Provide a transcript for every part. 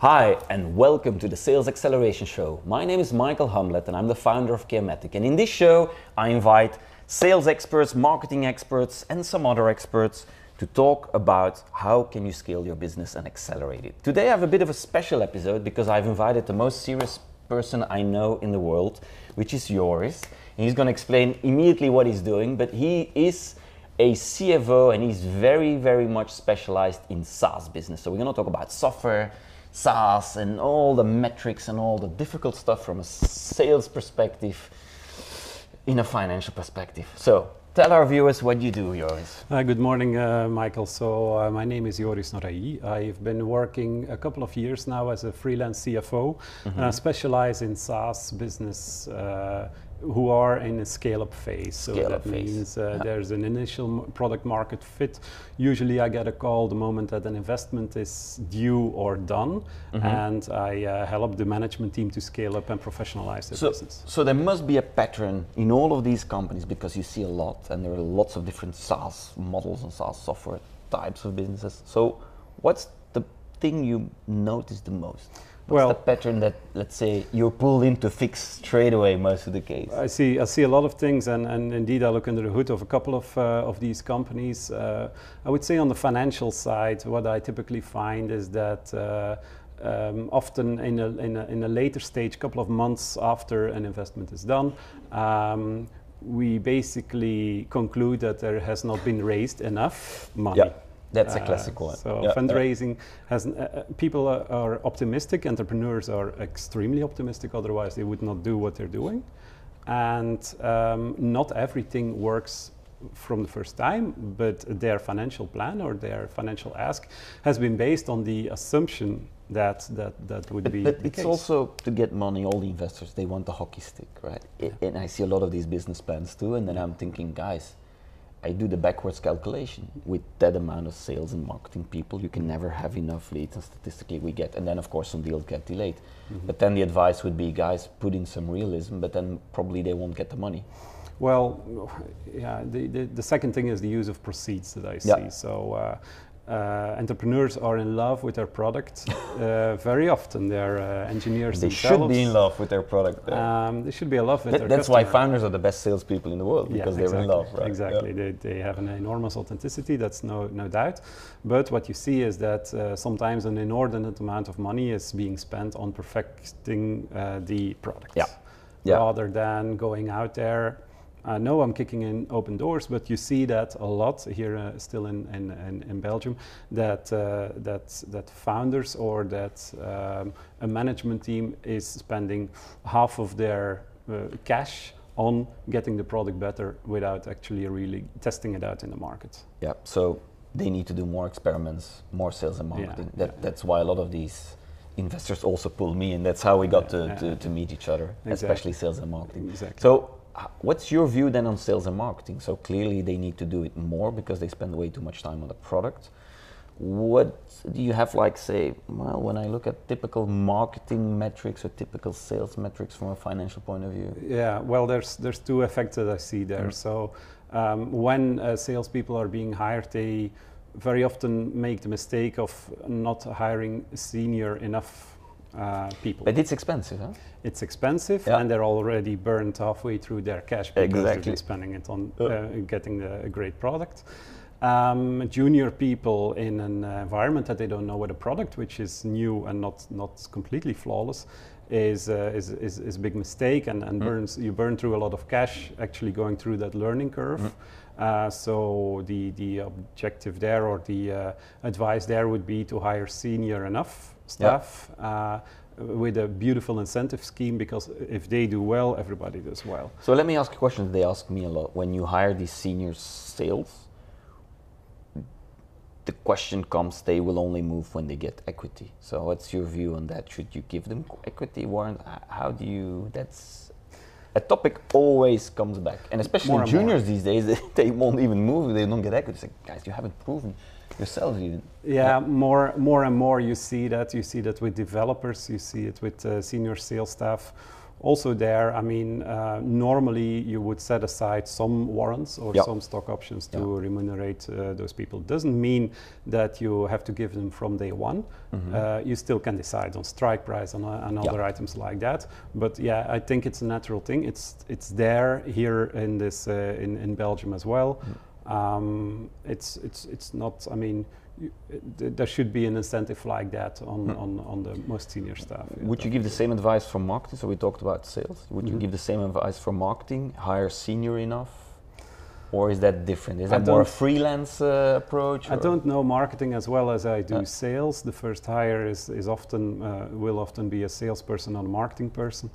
Hi, and welcome to the Sales Acceleration Show. My name is Michael Hamlet, and I'm the founder of Geomatic. And in this show, I invite sales experts, marketing experts, and some other experts to talk about how can you scale your business and accelerate it. Today, I have a bit of a special episode because I've invited the most serious person I know in the world, which is Joris. And he's going to explain immediately what he's doing, but he is a CFO and he's very, very much specialized in SaaS business. So we're going to talk about software, SaaS, and all the metrics and all the difficult stuff from a sales perspective in a financial perspective. So tell our viewers what you do, Joris. Uh, good morning, uh, Michael. So uh, my name is Joris Noreillie. I've been working a couple of years now as a freelance CFO, mm-hmm. and I specialize in SaaS business uh, who are in a scale-up phase. So scale that phase. means uh, yeah. there's an initial product market fit. Usually, I get a call the moment that an investment is due or done, mm-hmm. and I uh, help the management team to scale up and professionalize their so, business. So there must be a pattern in all of these companies because you see a lot, and there are lots of different SaaS models and SaaS software types of businesses. So, what's thing you notice the most? What's well, the pattern that, let's say, you're pulled in to fix straight away most of the case? I see. I see a lot of things, and, and indeed, I look under the hood of a couple of uh, of these companies. Uh, I would say on the financial side, what I typically find is that. Uh, um, often in a, in, a, in a later stage, couple of months after an investment is done, um, we basically conclude that there has not been raised enough money. That's a classic one. So yeah, fundraising has uh, uh, people are, are, optimistic. Entrepreneurs are extremely optimistic. Otherwise, they would not do what they're doing. And um, not everything works from the first time, but their financial plan or their financial ask has been based on the assumption that that that would but, be. But it's case. also to get money. All the investors they want the hockey stick, right? Yeah. and I see a lot of these business plans too. And then I'm thinking, guys, I do the backwards calculation with that amount of sales and marketing people. You can never have enough leads, and statistically we get. And then of course some deals get delayed. Mm-hmm. But then the advice would be, guys, put in some realism, but then probably they won't get the money. Well, yeah. The, the, the second thing is the use of proceeds that I see. Yeah. So. Uh, uh, entrepreneurs are in love with their product uh, very often. They're uh, engineers themselves. they themselves. should be in love with their product. Um, they should be in love with Th- That's customer. why founders are the best salespeople in the world because yeah, exactly, they're in love, right? Exactly. Yeah. They, they have an enormous authenticity. That's no no doubt. But what you see is that uh, sometimes an inordinate amount of money is being spent on perfecting uh, the product. Yeah. Rather than going out there I know I'm kicking in open doors, but you see that a lot here, uh, still in, in, in, in, Belgium, that, uh, that, that founders or that um, a management team is spending half of their uh, cash on getting the product better without actually really testing it out in the market. Yeah, so they need to do more experiments, more sales and marketing. Yeah, that, yeah. That's why a lot of these investors also pull me, and that's how we got yeah, to, to, to, meet each other, exactly. especially sales and marketing. Exactly. So what's your view then on sales and marketing? So clearly they need to do it more because they spend way too much time on the product. What do you have like say, well, when I look at typical marketing metrics or typical sales metrics from a financial point of view? Yeah, well, there's there's two effects that I see there. Mm. So um, when uh, salespeople are being hired, they very often make the mistake of not hiring senior enough uh, people. But it's expensive, huh? It's expensive, yeah. and they're already burned halfway through their cash because exactly. they're spending it on uh, getting the, a great product. Um, junior people in an environment that they don't know what a product, which is new and not not completely flawless, is uh, is, is, is, a big mistake, and, and mm. burns you burn through a lot of cash actually going through that learning curve. Mm. Uh, so the the objective there or the uh, advice there would be to hire senior enough staff uh, with a beautiful incentive scheme because if they do well, everybody does well. So let me ask a question they ask me a lot. When you hire these senior sales, the question comes they will only move when they get equity. So what's your view on that? Should you give them equity warrant? How do you, that's a topic always comes back. And especially more juniors these days, they, they won't even move, they don't get equity. It's like, guys, you haven't proven yourselves even. Yeah, more, more and more you see that. You see that with developers, you see it with uh, senior sales staff also there, I mean, uh, normally you would set aside some warrants or Yeah. some stock options to Yeah. remunerate uh, those people. Doesn't mean that you have to give them from day one. Uh, you still can decide on strike price and, uh, and Yeah. other items like that. But yeah, I think it's a natural thing. It's it's there here in this uh, in in Belgium as well. Um, it's it's it's not. I mean. You, th- there should be an incentive like that on, on, on the most senior staff. yeah, Would you give the same advice for marketing? So we talked about sales. Would you Mhm. give the same advice for marketing? Hire senior enough, or is that different? Is I that more a freelance uh, approach? I or- don't know marketing as well as I do Yeah. sales. The first hire is, is often uh, will often be a salesperson or a marketing person.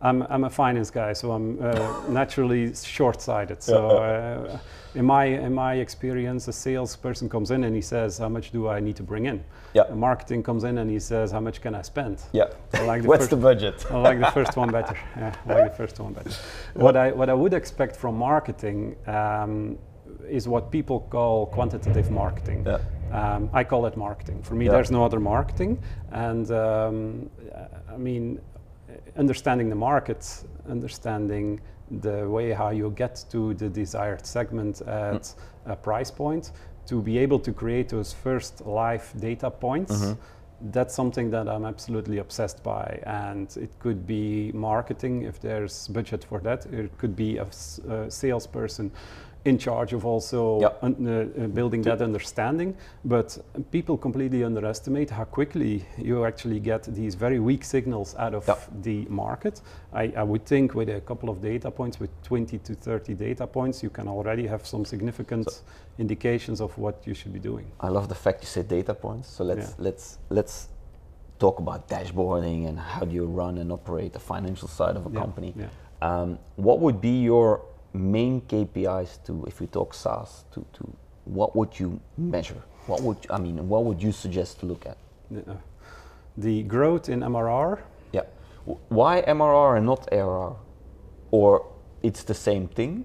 I'm, I'm a finance guy, so I'm uh, naturally short-sighted. So uh, in my in my experience, a salesperson comes in and he says, "How much do I need to bring in?" Yeah. A marketing comes in and he says, "How much can I spend?" Yeah. I like the What's first- the budget? I like the first one better. Yeah, I like the first one better. What I what I would expect from marketing um, is what people call quantitative marketing. Yeah. Um, I call it marketing. For me, Yeah. there's no other marketing, and um, I mean, understanding the market, understanding the way how you get to the desired segment hmm. at a price point, to be able to create those first live data points mm-hmm. that's something that I'm absolutely obsessed by. And it could be marketing if there's budget for that. It could be a, s- a salesperson in charge of also Yeah. un- uh, uh, building that understanding. But people completely underestimate how quickly you actually get these very weak signals out of Yeah. the market. I, I would think with a couple of data points, with 20 to 30 data points, you can already have some significant indications of what you should be doing. I love the fact you said data points. So let's Yeah. let's let's talk about dashboarding and how do you run and operate the financial side of a Yeah, company. yeah. Um, what would be your main KPIs to, if we talk SaaS, to, to what would you measure? What would I mean? What would you suggest to look at? The, uh, the growth in MRR Yeah. W- Why MRR and not ARR? Or it's the same thing?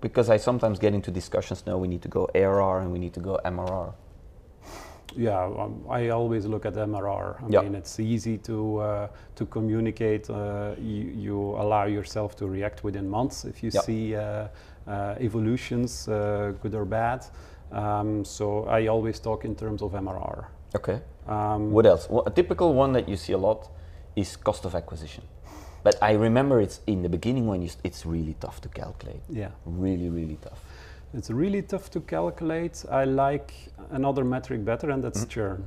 Because I sometimes get into discussions. No, we need to go ARR and we need to go MRR. Yeah, um, I always look at MRR. I Yeah. mean, it's easy to uh, to communicate. Uh, you, you allow yourself to react within months if you Yeah. see uh, uh, evolutions, uh, good or bad. Um, so I always talk in terms of MRR. Okay. Um, What else? Well, a typical one that you see a lot is cost of acquisition. But I remember it's in the beginning when you it's really tough to calculate. yeah, Really, really tough. It's really tough to calculate. I like another metric better, and that's churn.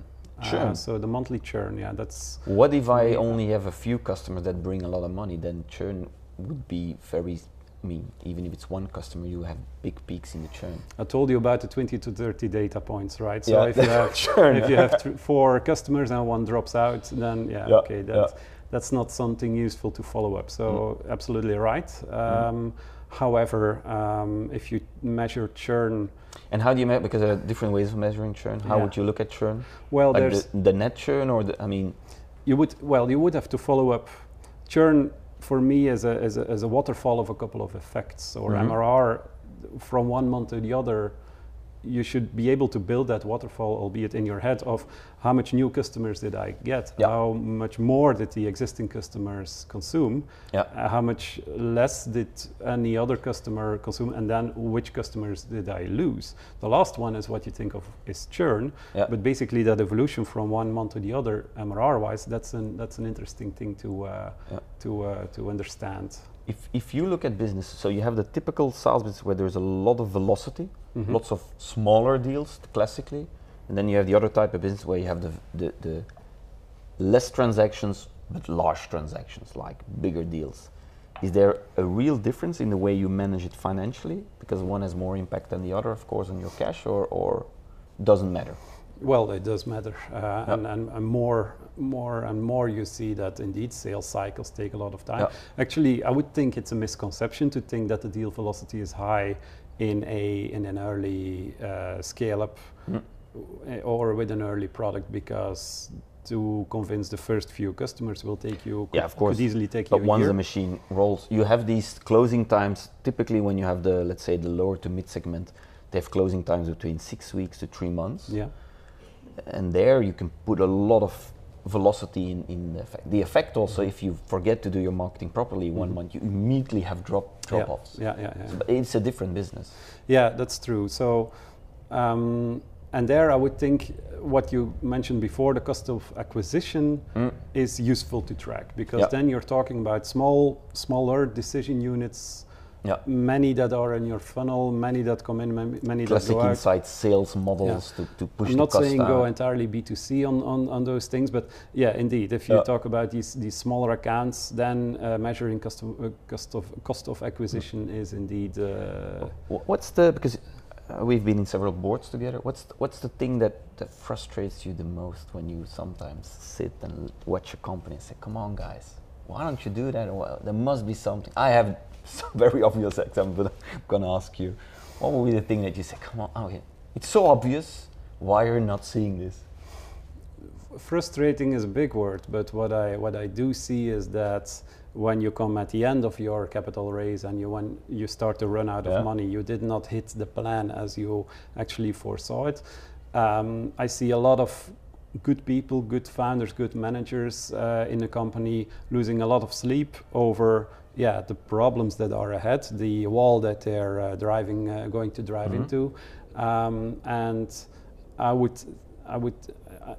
Mm-hmm. Churn. Uh, so the monthly churn, yeah, that's What if I only have a few customers that bring a lot of money? Then churn would be very. I mean, even if it's one customer, you have big peaks in the churn. I told you about the 20 to 30 data points, right? So Yeah, if you have churn. if you have th- four customers and one drops out, then yeah, Yeah, okay, that, yeah. that's not something useful to follow up. So Mm. absolutely right. Um, However, um, if you measure churn, And how do you measure? Because there are different ways of measuring churn. How Yeah. would you look at churn? well, like there's the, the net churn, or the, I mean, you would well you would have to follow up churn for me as a, as a, as a waterfall of a couple of effects or Mhm. mrr from one month to the other you should be able to build that waterfall albeit in your head of how much new customers did i get? Yeah. how much more did the existing customers consume? Yeah. uh, how much less did any other customer consume? And then which customers did i lose? The last one is what you think of is churn. Yeah. but basically that evolution from one month to the other mrr wise that's an that's an interesting thing to uh, to uh, to understand if, if you look at business, so you have the typical SaaS business where there's a lot of velocity, Mhm. lots of smaller deals classically, and then you have the other type of business where you have the, the, the less transactions but large transactions, like bigger deals. Is there a real difference in the way you manage it financially? Because one has more impact than the other, of course, on your cash, or, or doesn't matter? Well, it does matter, uh, and, and, and more, more and more you see that indeed sales cycles take a lot of time. Yeah. Actually, I would think it's a misconception to think that the deal velocity is high in a in an early uh, scale up Mm. or with an early product because to convince the first few customers will take you Yeah, of course. could easily take But once year. the machine rolls, you have these closing times. Typically, when you have the, let's say, the lower to mid segment, they have closing times between six weeks to three months. yeah. And there you can put a lot of velocity in, in the effect. The effect also, if you forget to do your marketing properly one Mhm. month, you immediately have drop drop offs. yeah, yeah, yeah. So, but it's a different business. Yeah, that's true. So, um, and there I would think what you mentioned before, the cost of acquisition Mm. is useful to track because Yeah. then you're talking about small, smaller decision units, Yeah. many that are in your funnel, many that come in, many, many that Classic go out. inside sales models to, to push I'm not saying down. go entirely B2C on, on, on those things, but yeah, indeed, if you Yeah. talk about these, these smaller accounts, then uh, measuring cost of, uh, cost of, cost of acquisition is indeed uh, What's the because uh, we've been in several boards together. What's the, what's the thing that, that frustrates you the most when you sometimes sit and watch a company and say, "Come on, guys, why don't you do that?" Well, there must be something. I have some very obvious example, but I'm gonna ask you. What would be the thing that you say, "Come on, okay, it's so obvious. Why are you not seeing this?" frustrating is a big word, but what I what I do see is that when you come at the end of your capital raise and you when you start to run out Yeah. of money, you did not hit the plan as you actually foresaw it. Um, I see a lot of good people, good founders, good managers uh, in a company losing a lot of sleep over yeah the problems that are ahead, the wall that they're uh, driving, uh, going to drive Mhm. into, um, and I would I would uh,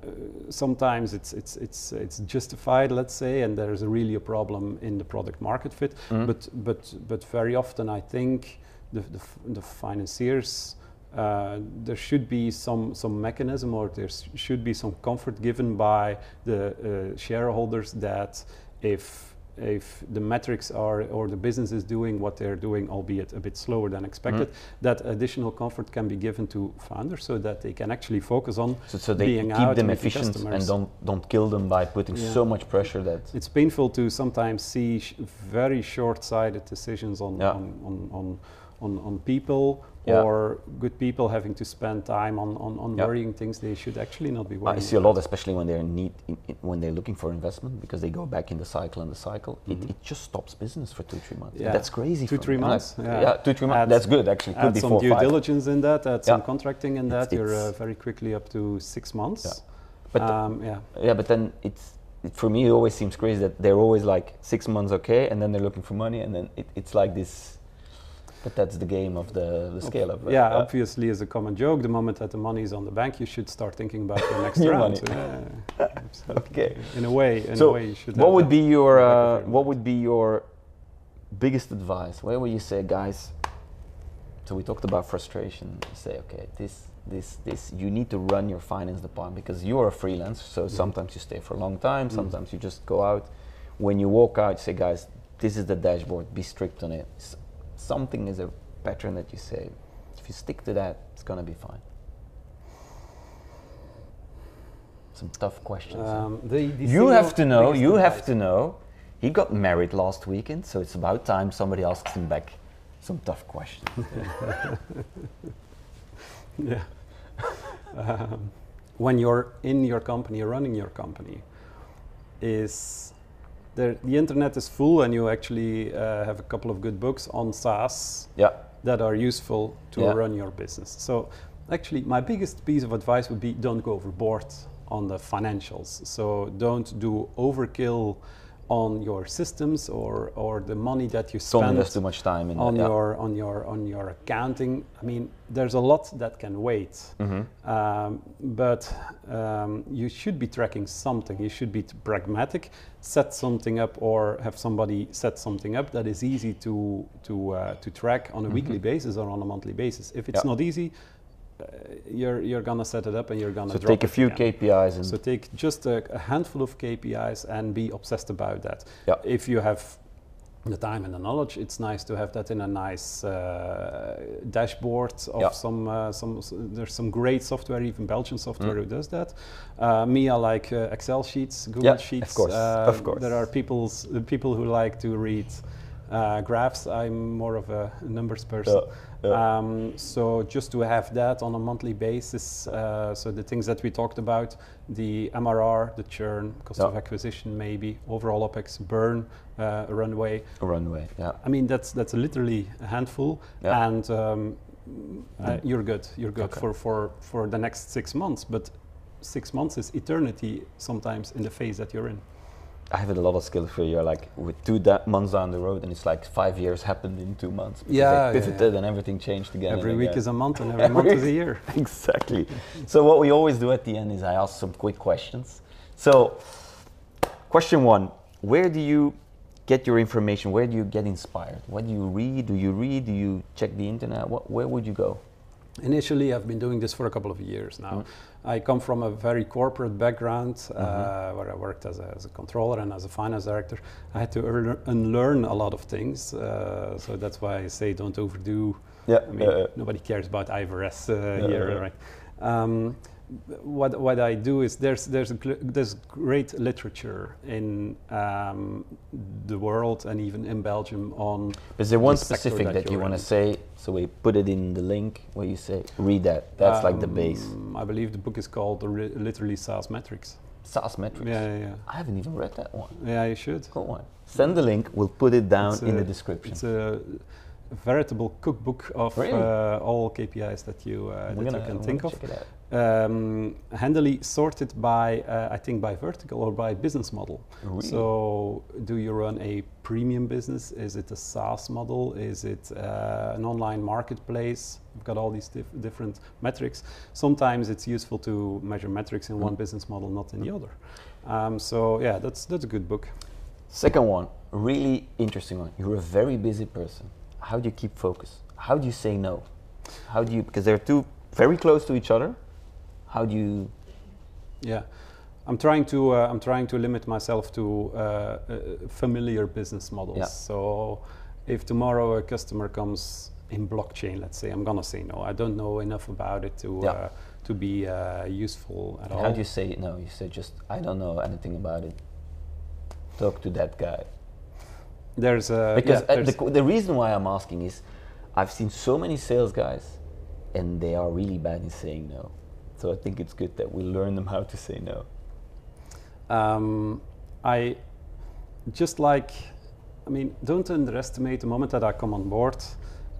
sometimes it's it's it's it's justified, let's say, and there is really a problem in the product market fit. Mm. But but but very often I think the the, the financiers. Uh, there should be some, some mechanism or there should be some comfort given by the uh, shareholders that if if the metrics are or the business is doing what they're doing, albeit a bit slower than expected, that additional comfort can be given to founders so that they can actually focus on So, so they being keep out them efficient and don't don't kill them by putting Yeah. so much pressure that It's painful to sometimes see sh- very short-sighted decisions on Yeah. on, on, on, on, on people Yeah. or good people having to spend time on, on, on worrying things they should actually not be worrying. I see a lot, especially when they're in need, in, in, when they're looking for investment, because they go back in the cycle and the cycle. Mhm. It, it just stops business for two, three months. Yeah. That's crazy. Two, three me. Months, yeah. yeah, two, three months. Add- That's good, actually. Could Add some due five. diligence in that, add some contracting in It's- that, you're uh, very quickly up to six months. Yeah. But um, yeah. yeah, but then it's it, for me. It always seems crazy that they're always like six months okay, and then they're looking for money, and then it, it's like this. But that's the game of the, the scale up. right? Yeah, obviously, as a common joke, the moment that the money is on the bank, you should start thinking about your next New round. money. So, yeah. Okay. In a way, in So a way, you should. What would be your in the back of uh, what would be your biggest advice? Where would you say, guys? So we talked about frustration. You say, okay, this, this, this. You need to run your finance department because you are a freelancer. So Mhm. sometimes you stay for a long time. Mm. Sometimes you just go out. When you walk out, you say, guys, this is the dashboard. Be strict on it. S- something is a pattern that you say. If you stick to that, it's gonna be fine. Some tough questions. Um, the, the You have to know, you have to know. He got married last weekend, so it's about time somebody asks him back some tough questions. Yeah. um, when you're in your company, running your company, is there, the internet is full, and you actually uh, have a couple of good books on SaaS yeah, that are useful to Yeah. run your business. So, actually, my biggest piece of advice would be don't go overboard on the financials. So, don't do overkill on your systems or, or the money that you don't spend invest too much time in on that. your on your on your accounting. I mean, there's a lot that can wait, Yeah. Mhm. um, but um, you should be tracking something. You should be pragmatic, set something up, or have somebody set something up that is easy to to uh, to track on a weekly Mhm. basis or on a monthly basis. If it's Yeah. not easy, you're you're gonna set it up and you're gonna So take a few again. KPIs and So take just a, a handful of KPIs and be obsessed about that. Yeah. If you have the time and the knowledge, it's nice to have that in a nice uh, dashboard of Yeah. some uh, some. There's some great software, even Belgian software, Mm. who does that. Uh, me, I like uh, Excel sheets, Google Yeah, of sheets. course, Uh, of course. There are people's uh, people who like to read. Uh, graphs. I'm more of a numbers person. Yeah. Um, so just to have that on a monthly basis, uh, so the things that we talked about, the MRR, the churn, cost Yeah. of acquisition, maybe overall OPEX, burn, uh, runway. runway. Yeah. I mean that's that's literally a handful, Yeah. and um, uh, Mm. you're good. You're good Okay. for, for for the next six months. But six months is eternity sometimes in the phase that you're in. I have a lot of skills for you're Like with two da- months down the road, and it's like five years happened in two months. Yeah, they yeah, pivoted yeah. and everything changed again. Every week again. is a month and every month is a year. exactly. So what we always do at the end is I ask some quick questions. So, question one: Where do you get your information? Where do you get inspired? What do you read? Do you read? Do you check the internet? What, where would you go? Initially, I've been doing this for a couple of years now. I come from a very corporate background uh, where I worked as a, as a controller and as a finance director. I had to earn, unlearn a lot of things. Uh, so that's why I say don't overdo. Yeah, I mean, uh, nobody cares about IFRS uh, here, right? Um, what, what I do is there's there's a, there's great literature in um, the world and even in Belgium on Is there one specific that that, you want to say? So we put it in the link where you say read that. That's like the base. Um, I believe the book is called literally SaaS Metrics. SaaS metrics. Yeah, yeah, yeah. I haven't even read that one. Yeah, you should. Cool one. Send the link. We'll put it down It's in the description. Veritable cookbook of Really? uh, all KPIs that you uh, that gonna, you can think of. check it out. Um, handily sorted by, uh, I think, by vertical or by business model. Really? So, do you run a premium business? Is it a SaaS model? Is it uh, an online marketplace? We've got all these dif- different metrics. Sometimes it's useful to measure metrics in one Mm. business model, not in the other. Um, so, yeah, that's that's a good book. Second one, really interesting one. You're a very busy person. How do you keep focus? How do you say no? How do you because they're two very close to each other? How do you Yeah, I'm trying to uh, I'm trying to limit myself to uh, uh, familiar business models. Yeah. So if tomorrow a customer comes in blockchain, let's say, I'm gonna say no. I don't know enough about it to Yeah. uh, to be uh, useful at all. how do you say no? You say just I don't know anything about it. Talk to that guy. There's a Because yeah, uh, the, the reason why I'm asking is I've seen so many sales guys and they are really bad in saying no. So I think it's good that we learn them how to say no. um, I just like, I mean, don't underestimate the moment that I come on board.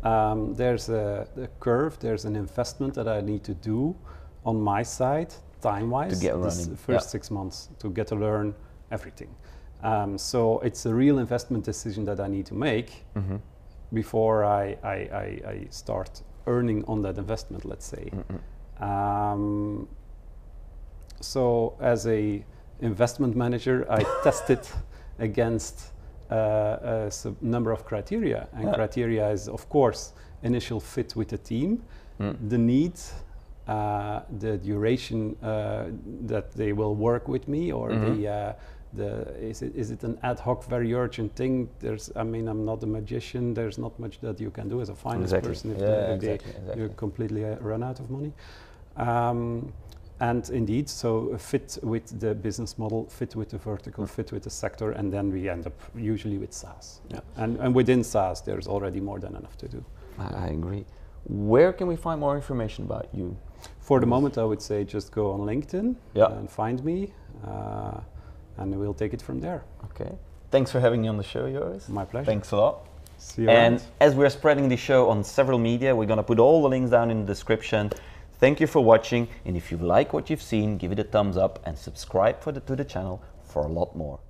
Um, there's a, a curve, there's an investment that I need to do on my side, time wise, To get this running, first yeah. six months to get to learn everything. Um, so it's a real investment decision that I need to make Mm-hmm. before I, I, I, I start earning on that investment, let's say. Um, so as a investment manager, I test it against uh, a number of criteria, and Yeah. criteria is of course initial fit with the team, Mm. the need, uh, the duration uh, that they will work with me, or Mhm. the uh, the is it is it an ad hoc, very urgent thing? There's, I mean, I'm not a magician. There's not much that you can do as a finance Exactly. person if, Yeah, the, if they- exactly, exactly. you completely uh, run out of money. Um, and indeed, so fit with the business model, fit with the vertical, Mm. fit with the sector, and then we end up usually with SaaS. Yeah. And, and within SaaS, there's already more than enough to do. I, I agree. Where can we find more information about you? For the moment, I would say just go on LinkedIn Yeah. and find me, uh, and we'll take it from there. Okay. Thanks for having me on the show, Joris. My pleasure. Thanks a lot. See you And around. as we're spreading the show on several media, we're going to put all the links down in the description. Thank you for watching. And if you like what you've seen, give it a thumbs up and subscribe for the, to the channel for a lot more.